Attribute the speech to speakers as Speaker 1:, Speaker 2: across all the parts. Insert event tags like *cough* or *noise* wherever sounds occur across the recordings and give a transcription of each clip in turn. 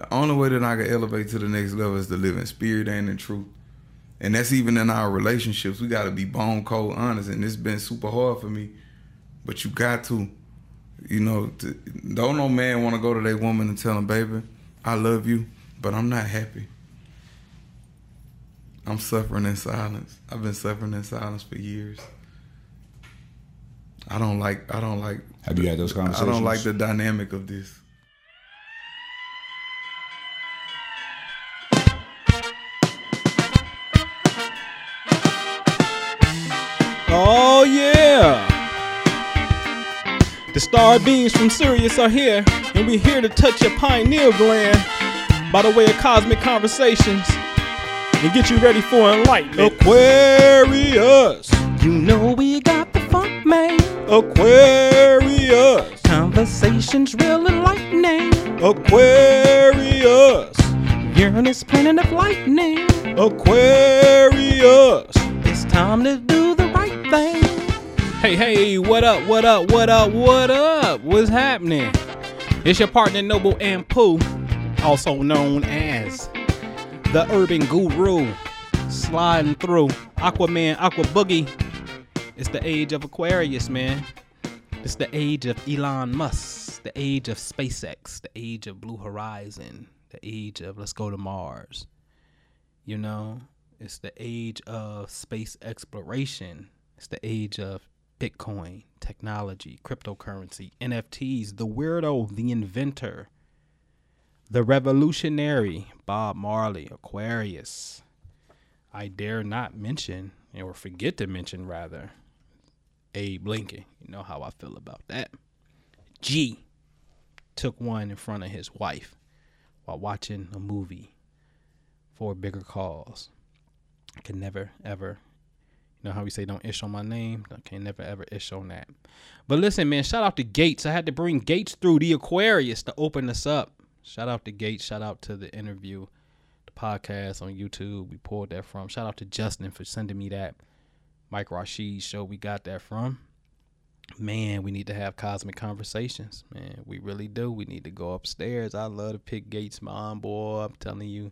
Speaker 1: The only way that I can elevate to the next level is to live in spirit and in truth. And that's even in our relationships. We got to be bone cold honest. And it's been super hard for me. But you got to, you know, to, don't no man want to go to their woman and tell them, baby, I love you, but I'm not happy. I'm suffering in silence. I've been suffering in silence for years. I don't like. I don't like.
Speaker 2: Have you had those conversations?
Speaker 1: I don't like the dynamic of this.
Speaker 3: The star beams from Sirius are here, and we're here to touch your pineal gland by the way of cosmic conversations and get you ready for enlightenment. Aquarius!
Speaker 4: You know we got the funk, man.
Speaker 3: Aquarius!
Speaker 4: Conversations real enlightening.
Speaker 3: Aquarius!
Speaker 4: Uranus planet of lightning.
Speaker 3: Aquarius!
Speaker 4: It's time to do the right thing.
Speaker 3: Hey, hey, what up, what up, what up, what up? What's happening? It's your partner Noble Anpu, also known as the Urban Guru, sliding through Aquaman, Aqua Boogie. It's the age of Aquarius, man. It's the age of Elon Musk, the age of SpaceX, the age of Blue Horizon, the age of let's go to Mars. You know, it's the age of space exploration. It's the age of Bitcoin, technology, cryptocurrency, NFTs, the weirdo, the inventor, the revolutionary, Bob Marley, Aquarius. I dare not mention, or forget to mention rather, Abe Lincoln. You know how I feel about that. G took one in front of his wife while watching a movie for a bigger cause. I can never, ever, you know how we say don't ish on my name? I can't never, ever ish on that. But listen, man, shout out to Gates. I had to bring Gates through the Aquarius to open us up. Shout out to Gates. Shout out to the interview, the podcast on YouTube. We pulled that from. Shout out to Justin for sending me that. Mike Rashid show we got that from. Man, we need to have cosmic conversations. Man, we really do. We need to go upstairs. I love to pick Gates, my on boy. I'm telling you,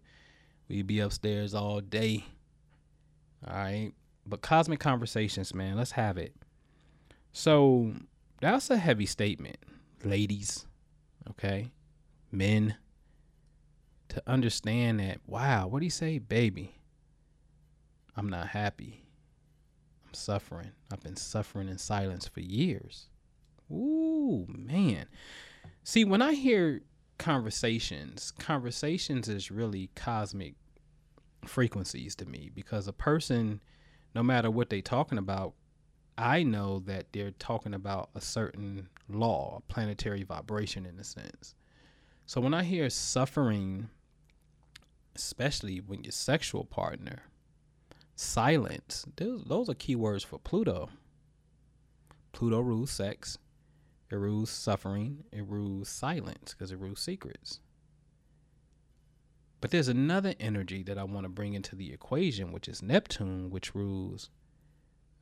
Speaker 3: we be upstairs all day. All right. But cosmic conversations, man, let's have it. So that's a heavy statement, ladies. Okay. Men. To understand that, wow, what do you say, baby? I'm not happy. I'm suffering. I've been suffering in silence for years. Ooh, man. See, when I hear conversations, conversations is really cosmic frequencies to me because a person, no matter what they're talking about, I know that they're talking about a certain law, a planetary vibration in a sense. So when I hear suffering, especially when your sexual partner, silence, those, those are keywords for Pluto. Pluto rules sex, it rules suffering, it rules silence because it rules secrets. But there's another energy that I want to bring into the equation, which is Neptune, which rules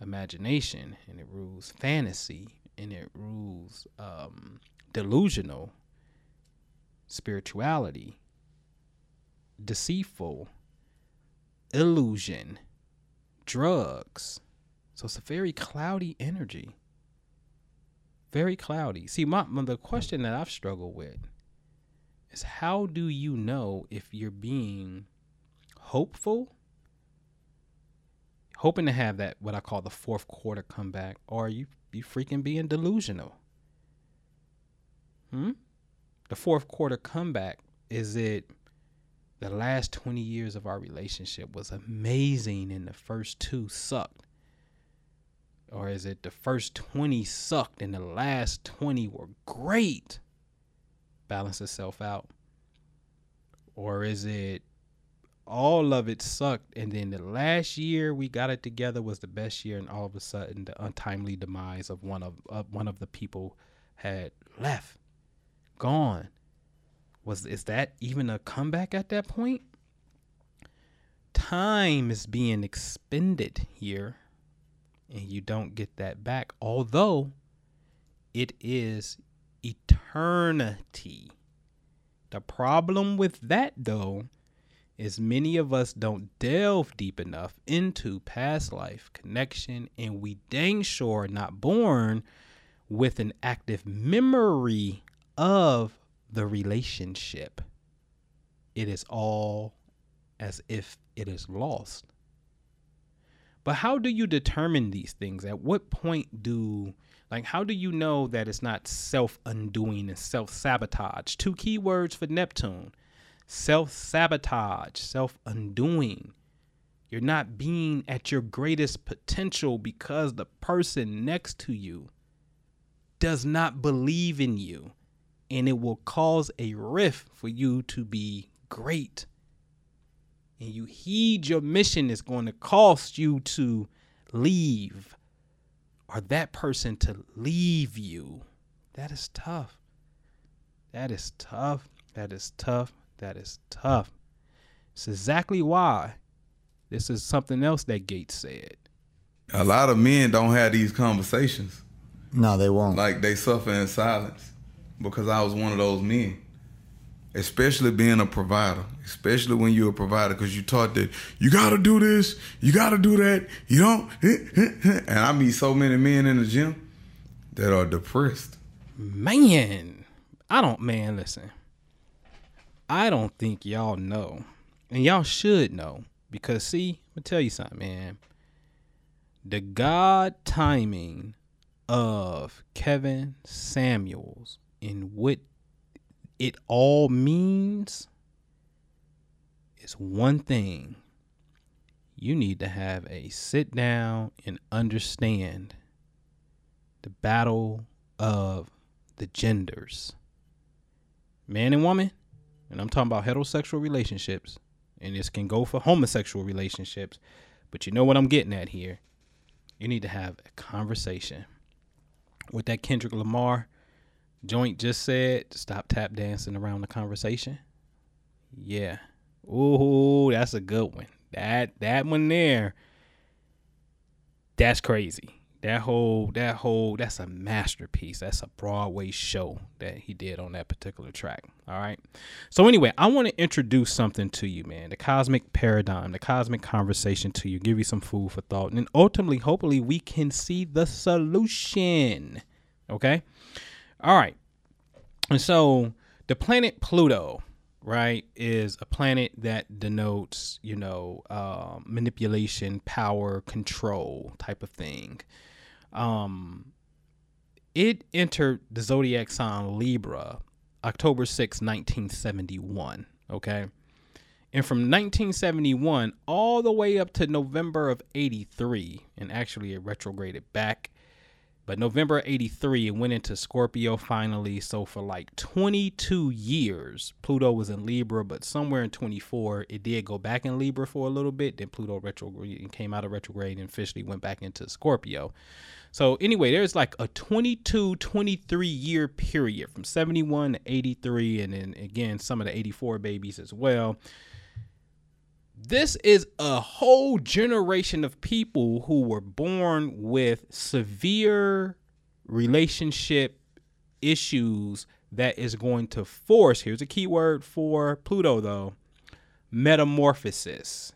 Speaker 3: imagination and it rules fantasy and it rules um, delusional spirituality, deceitful, illusion, drugs. So it's a very cloudy energy. Very cloudy. See, my, the question that I've struggled with is how do you know if you're being hopeful, hoping to have that what I call the fourth quarter comeback, or you you freaking being delusional? Hmm? The fourth quarter comeback is it the last 20 years of our relationship was amazing and the first two sucked? Or is it the first 20 sucked and the last 20 were great? Balance itself out? Or is it all of it sucked and then the last year we got it together was the best year and all of a sudden the untimely demise of one of uh, one of the people had left gone was is that even a comeback at that point time is being expended here and you don't get that back although it is eternity. The problem with that, though, is many of us don't delve deep enough into past life connection, and we dang sure are not born with an active memory of the relationship. It is all as if it is lost. But how do you determine these things? At what point do like how do you know that it's not self-undoing and self-sabotage? Two keywords for Neptune. Self-sabotage, self-undoing. You're not being at your greatest potential because the person next to you does not believe in you and it will cause a rift for you to be great and you heed your mission is going to cost you to leave or that person to leave you. That is tough. That is tough. That is tough. That is tough. It's exactly why this is something else that Gates said.
Speaker 1: A lot of men don't have these conversations.
Speaker 2: No, they won't.
Speaker 1: Like they suffer in silence because I was one of those men especially being a provider, especially when you're a provider, because you taught that you got to do this, you got to do that, you don't. Eh, eh, eh. And I meet so many men in the gym that are depressed.
Speaker 3: Man, I don't, man, listen. I don't think y'all know, and y'all should know, because see, I'm gonna tell you something, man. The God timing of Kevin Samuels in what it all means is one thing. You need to have a sit down and understand the battle of the genders. Man and woman, and I'm talking about heterosexual relationships, and this can go for homosexual relationships, but you know what I'm getting at here. You need to have a conversation with that Kendrick Lamar Joint just said, stop tap dancing around the conversation. Yeah. Ooh, that's a good one. That that one there. That's crazy. That whole that whole that's a masterpiece. That's a Broadway show that he did on that particular track. All right. So anyway, I want to introduce something to you, man. The cosmic paradigm, the cosmic conversation to you, give you some food for thought, and ultimately, hopefully, we can see the solution. Okay. All right. And so the planet Pluto, right, is a planet that denotes, you know, uh, manipulation, power, control type of thing. Um, it entered the zodiac sign Libra October 6, 1971. Okay. And from 1971 all the way up to November of 83, and actually it retrograded back but November 83, it went into Scorpio finally. So for like 22 years, Pluto was in Libra, but somewhere in 24, it did go back in Libra for a little bit. Then Pluto retrograde and came out of retrograde and officially went back into Scorpio. So anyway, there's like a 22, 23 year period from 71 to 83, and then again, some of the 84 babies as well this is a whole generation of people who were born with severe relationship issues that is going to force here's a key word for Pluto though metamorphosis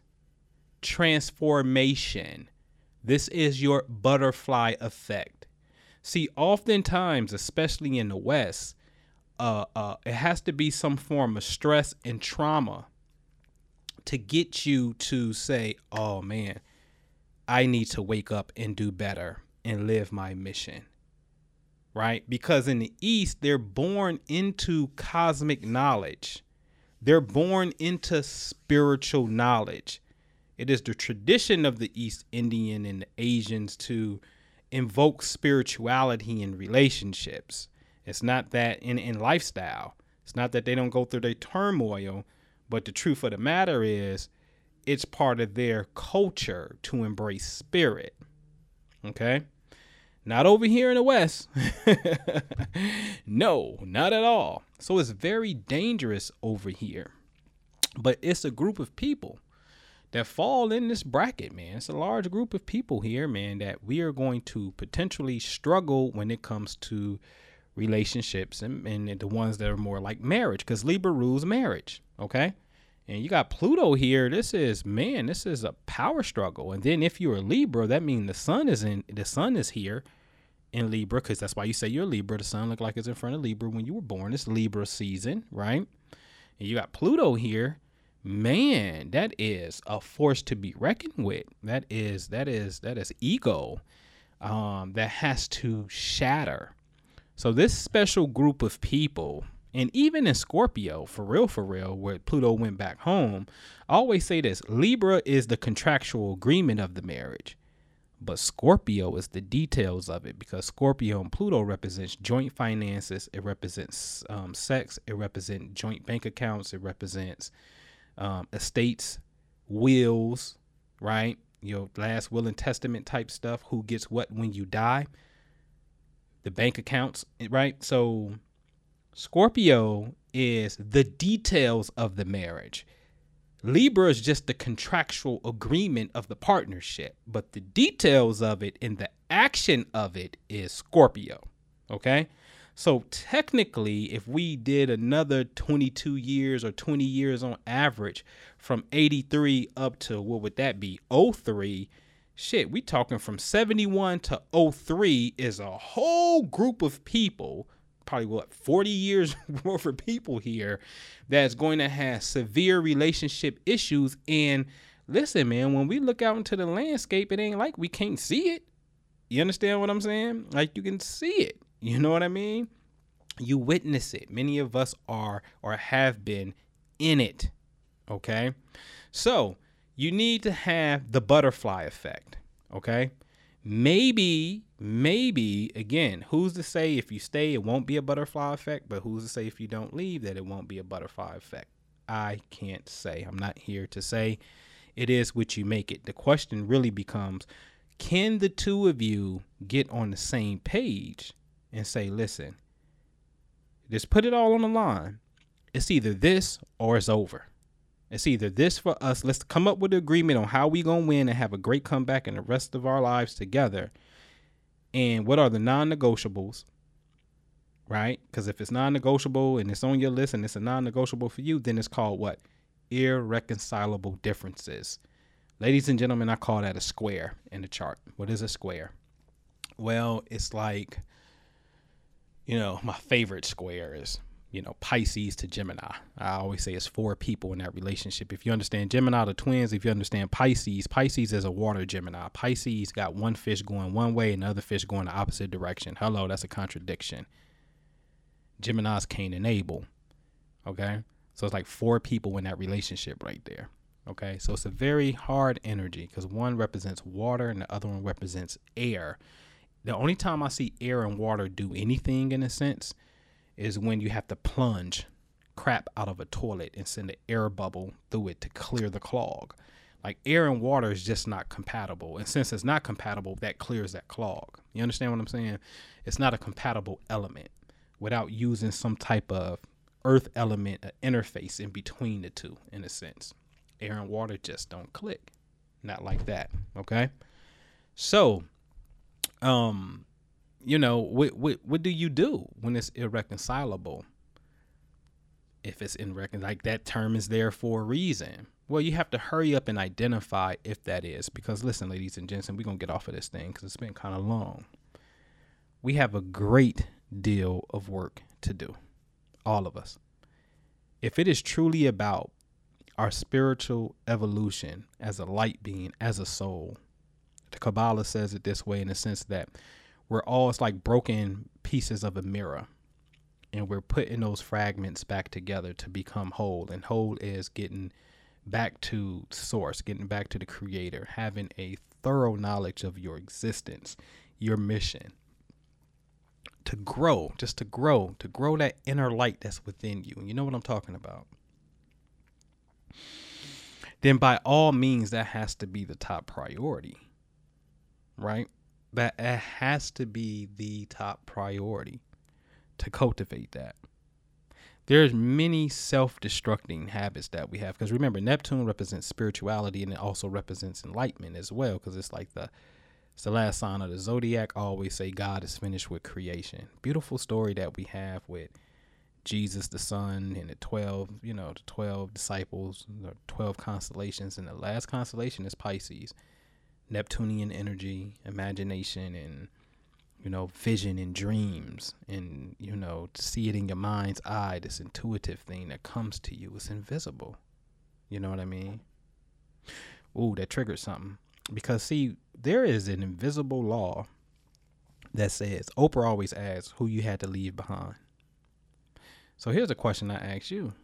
Speaker 3: transformation. This is your butterfly effect. See oftentimes especially in the west uh, uh, it has to be some form of stress and trauma to get you to say, oh man, I need to wake up and do better and live my mission. Right? Because in the East, they're born into cosmic knowledge, they're born into spiritual knowledge. It is the tradition of the East Indian and the Asians to invoke spirituality in relationships. It's not that in, in lifestyle. It's not that they don't go through their turmoil, but the truth of the matter is, it's part of their culture to embrace spirit. Okay? Not over here in the West. *laughs* no, not at all. So it's very dangerous over here. But it's a group of people that fall in this bracket, man. It's a large group of people here, man, that we are going to potentially struggle when it comes to relationships and, and the ones that are more like marriage because Libra rules marriage. Okay. And you got Pluto here. This is man, this is a power struggle. And then if you're a Libra, that means the sun is in the sun is here in Libra, because that's why you say you're Libra. The sun looked like it's in front of Libra when you were born. It's Libra season, right? And you got Pluto here. Man, that is a force to be reckoned with. That is that is that is ego um, that has to shatter. So this special group of people, and even in Scorpio, for real, for real, where Pluto went back home, I always say this: Libra is the contractual agreement of the marriage. But Scorpio is the details of it because Scorpio and Pluto represents joint finances. It represents um, sex. It represents joint bank accounts. It represents um, estates, wills, right? Your last will and testament type stuff. Who gets what when you die? The bank accounts, right? So Scorpio is the details of the marriage. Libra is just the contractual agreement of the partnership, but the details of it and the action of it is Scorpio. Okay? So technically, if we did another 22 years or 20 years on average from 83 up to what would that be? 03. Shit, we talking from 71 to 03 is a whole group of people probably what 40 years *laughs* worth of people here that's going to have severe relationship issues. And listen man when we look out into the landscape it ain't like we can't see it. You understand what i'm saying? Like you can see it. You know what i mean? You witness it. Many of us are or have been in it. Okay? So you need to have the butterfly effect okay? Maybe maybe again who's to say if you stay it won't be a butterfly effect but who's to say if you don't leave that it won't be a butterfly effect? I can't say. I'm not here to say it is what you make it. The question really becomes can the two of you get on the same page and say listen just put it all on the line. It's either this or it's over it's either this for us. Let's come up with an agreement on how we gonna win and have a great comeback in the rest of our lives together. And what are the non-negotiables? Right? Because if it's non-negotiable and it's on your list and it's a non-negotiable for you, then it's called what? Irreconcilable differences. Ladies and gentlemen, I call that a square in the chart. What is a square? Well, it's like, you know, my favorite square is you know, Pisces to Gemini. I always say it's four people in that relationship. If you understand Gemini, the twins, if you understand Pisces, Pisces is a water Gemini. Pisces got one fish going one way and the other fish going the opposite direction. Hello, that's a contradiction. Gemini's Cain and Abel. Okay? So it's like four people in that relationship right there. Okay? So it's a very hard energy because one represents water and the other one represents air. The only time I see air and water do anything in a sense is when you have to plunge crap out of a toilet and send an air bubble through it to clear the clog. Like air and water is just not compatible. And since it's not compatible, that clears that clog. You understand what I'm saying? It's not a compatible element without using some type of earth element an interface in between the two, in a sense. Air and water just don't click. Not like that. Okay. So, um, you know, what, what what do you do when it's irreconcilable? If it's irreconcilable, like that term is there for a reason. Well, you have to hurry up and identify if that is. Because listen, ladies and gents, and we're to get off of this thing because it's been kind of long. We have a great deal of work to do, all of us. If it is truly about our spiritual evolution as a light being, as a soul, the Kabbalah says it this way in the sense that we're all it's like broken pieces of a mirror. And we're putting those fragments back together to become whole. And whole is getting back to source getting back to the creator having a thorough knowledge of your existence your mission. To grow just to grow to grow that inner light that's within you. And you know what i'm talking about? Then by all means that has to be the top priority right that it has to be the top priority to cultivate that. There's many self-destructing habits that we have because remember Neptune represents spirituality and it also represents enlightenment as well because it's like the It's the last sign of the zodiac. I always say God is finished with creation. Beautiful story that we have with Jesus the Son and the 12, you know, the 12 disciples, the 12 constellations. And the last constellation is Pisces. Neptunian energy, imagination, and, you know, vision and dreams. And, you know, to see it in your mind's eye, this intuitive thing that comes to you is invisible. You know what I mean? Ooh, that triggered something. Because, see, there is an invisible law that says Oprah always asks who you had to leave behind. So here's a question I ask you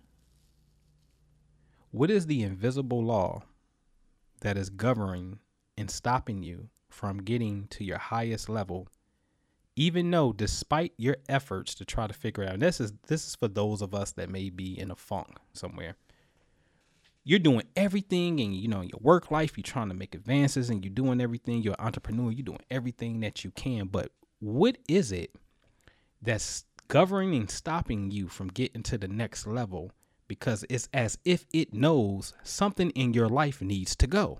Speaker 3: What is the invisible law that is governing and stopping you from getting to your highest level? Even though, despite your efforts to try to figure out, and this is this is for those of us that may be in a funk somewhere you're doing everything and you know your work life you're trying to make advances and you're doing everything you're an entrepreneur you're doing everything that you can but what is it that's governing and stopping you from getting to the next level because it's as if it knows something in your life needs to go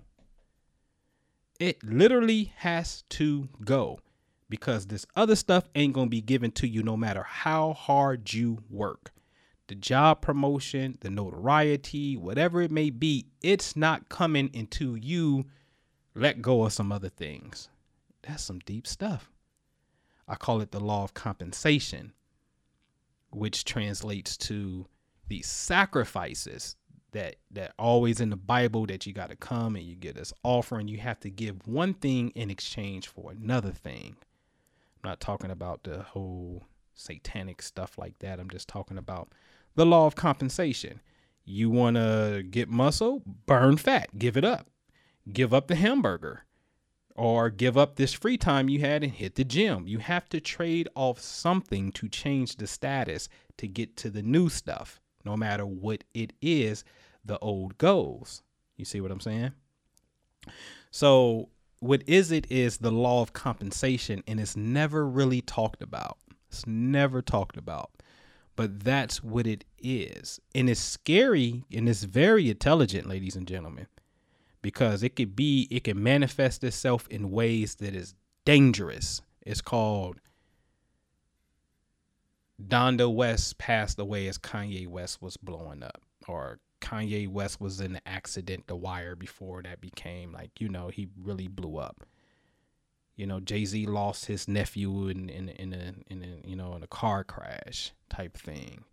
Speaker 3: it literally has to go because this other stuff ain't going to be given to you no matter how hard you work the job promotion, the notoriety, whatever it may be, it's not coming until you let go of some other things. That's some deep stuff. I call it the law of compensation, which translates to the sacrifices that that always in the Bible that you got to come and you get this offering. You have to give one thing in exchange for another thing. I'm not talking about the whole satanic stuff like that. I'm just talking about the law of compensation. You want to get muscle, burn fat, give it up. Give up the hamburger or give up this free time you had and hit the gym. You have to trade off something to change the status to get to the new stuff. No matter what it is, the old goes. You see what I'm saying? So, what is it is the law of compensation, and it's never really talked about. It's never talked about but that's what it is. And it's scary and it's very intelligent, ladies and gentlemen, because it could be, it can manifest itself in ways that is dangerous. It's called Donda West passed away as Kanye West was blowing up, or Kanye West was in the accident, The Wire, before that became like, you know, he really blew up. You know, Jay Z lost his nephew in in in a, in a you know in a car crash type thing.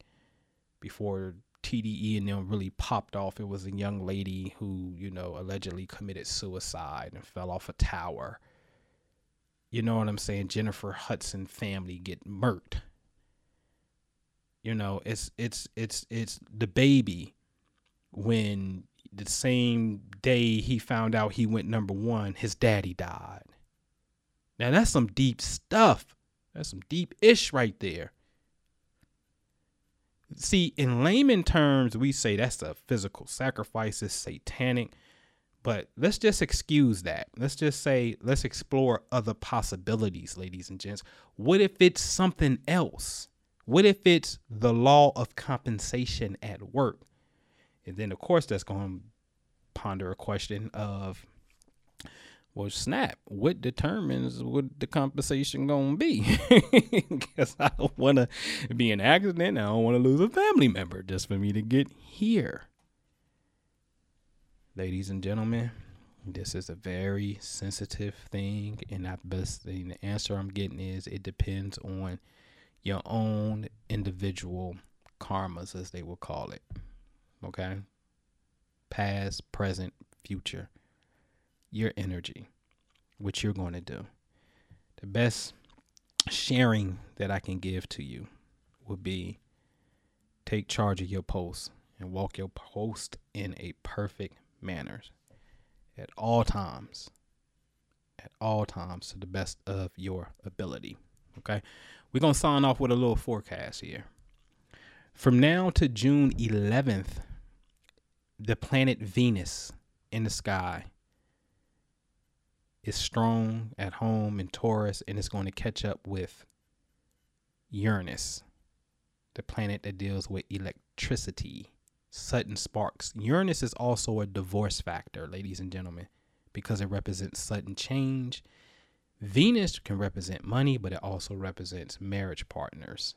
Speaker 3: Before TDE and them really popped off, it was a young lady who you know allegedly committed suicide and fell off a tower. You know what I'm saying? Jennifer Hudson family get murked. You know, it's it's it's it's DaBaby when the same day he found out he went number one, his daddy died. Now that's some deep stuff. That's some deep ish right there. See, in layman terms, we say that's a physical sacrifice, it's satanic. But let's just excuse that. Let's just say, let's explore other possibilities, ladies and gents. What if it's something else? What if it's the law of compensation at work? And then, of course, that's going to ponder a question of well, snap. What determines what the compensation gonna be? *laughs* Because I don't want to be an accident. I don't want to lose a family member just for me to get here. Ladies and gentlemen, this is a very sensitive thing, and I best thing the answer I'm getting is it depends on your own individual karmas, as they will call it. Okay, past, present, future your energy, what you're going to do. The best sharing that I can give to you would be take charge of your post and walk your post in a perfect manner at all times. At all times to the best of your ability. Okay? We're going to sign off with a little forecast here. From now to June 11th, the planet Venus in the sky is strong at home in Taurus and it's going to catch up with Uranus, the planet that deals with electricity, sudden sparks. Uranus is also a divorce factor, ladies and gentlemen, because it represents sudden change Venus can represent money, but it also represents marriage partners.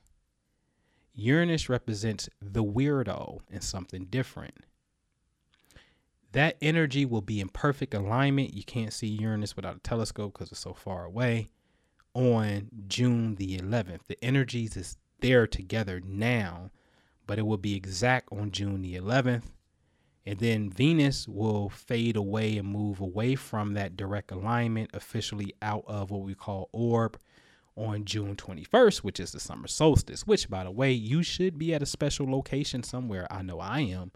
Speaker 3: Uranus represents the weirdo and something different. That energy will be in perfect alignment. You can't see Uranus without a telescope because it's so far away on June the 11th. The energies is there together now, but it will be exact on June the 11th. And then Venus will fade away and move away from that direct alignment, officially out of what we call orb on June 21st, which is the summer solstice. Which, by the way, you should be at a special location somewhere. I know I am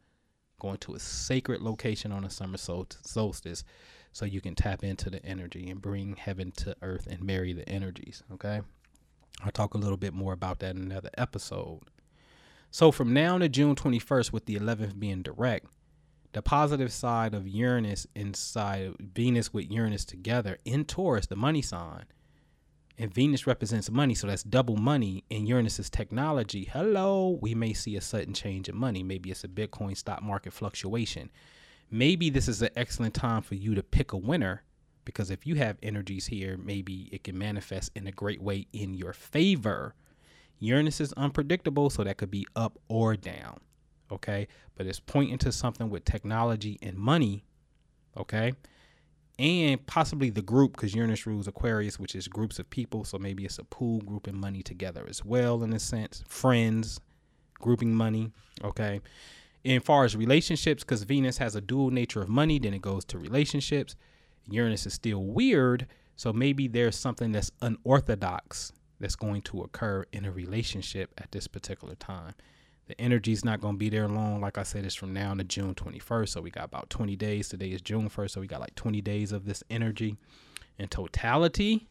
Speaker 3: going to a sacred location on a summer solstice so you can tap into the energy and bring heaven to earth and marry the energies. Okay. I'll talk a little bit more about that in another episode. So, from now to June 21st, with the 11th being direct, the positive side of Uranus inside Venus with Uranus together in Taurus, the money sign. And Venus represents money, so that's double money. And Uranus is technology. Hello, we may see a sudden change in money. Maybe it's a Bitcoin stock market fluctuation. Maybe this is an excellent time for you to pick a winner because if you have energies here, maybe it can manifest in a great way in your favor. Uranus is unpredictable, so that could be up or down okay? But it's pointing to something with technology and money, okay? And possibly the group, because Uranus rules Aquarius, which is groups of people. So maybe it's a pool grouping money together as well, in a sense. Friends grouping money, okay? And far as relationships, because Venus has a dual nature of money, then it goes to relationships. Uranus is still weird, so maybe there's something that's unorthodox that's going to occur in a relationship at this particular time. The energy's not going to be there long. Like I said, it's from now to June 21st. So we got about 20 days. Today is June 1st. So we got like 20 days of this energy in totality.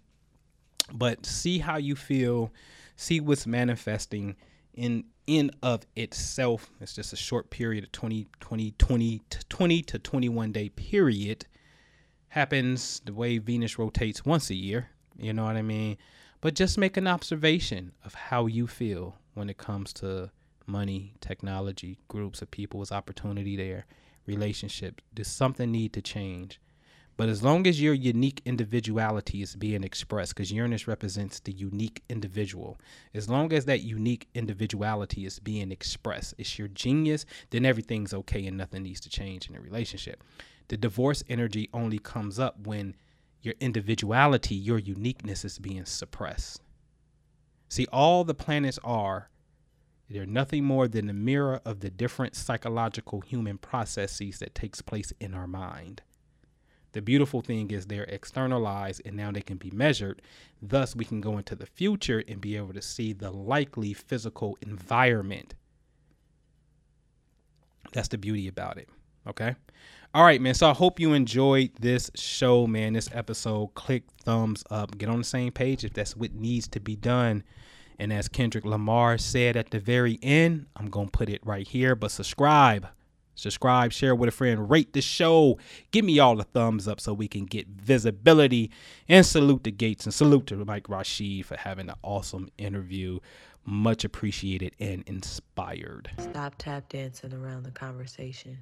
Speaker 3: But see how you feel. See what's manifesting in in of itself. It's just a short period of 20, 20, 20 to 20 to 21 day period. Happens the way Venus rotates once a year. You know what I mean? But just make an observation of how you feel when it comes to money, technology, groups of people, is opportunity there, relationships. Does something need to change? But as long as your unique individuality is being expressed, because Uranus represents the unique individual, as long as that unique individuality is being expressed, it's your genius, then everything's okay and nothing needs to change in a relationship. The divorce energy only comes up when your individuality, your uniqueness is being suppressed. See, all the planets are they're nothing more than a mirror of the different psychological human processes that takes place in our mind. The beautiful thing is they're externalized and now they can be measured. Thus, we can go into the future and be able to see the likely physical environment. That's the beauty about it. Okay. All right, man. So I hope you enjoyed this show, man. This episode. Click thumbs up. Get on the same page if that's what needs to be done. And as Kendrick Lamar said at the very end, I'm going to put it right here, but subscribe. Subscribe, share with a friend, rate the show. Give me all the thumbs up so we can get visibility. And salute the Gates and salute to Mike Rashid for having an awesome interview. Much appreciated and inspired.
Speaker 2: Stop tap dancing around the conversation.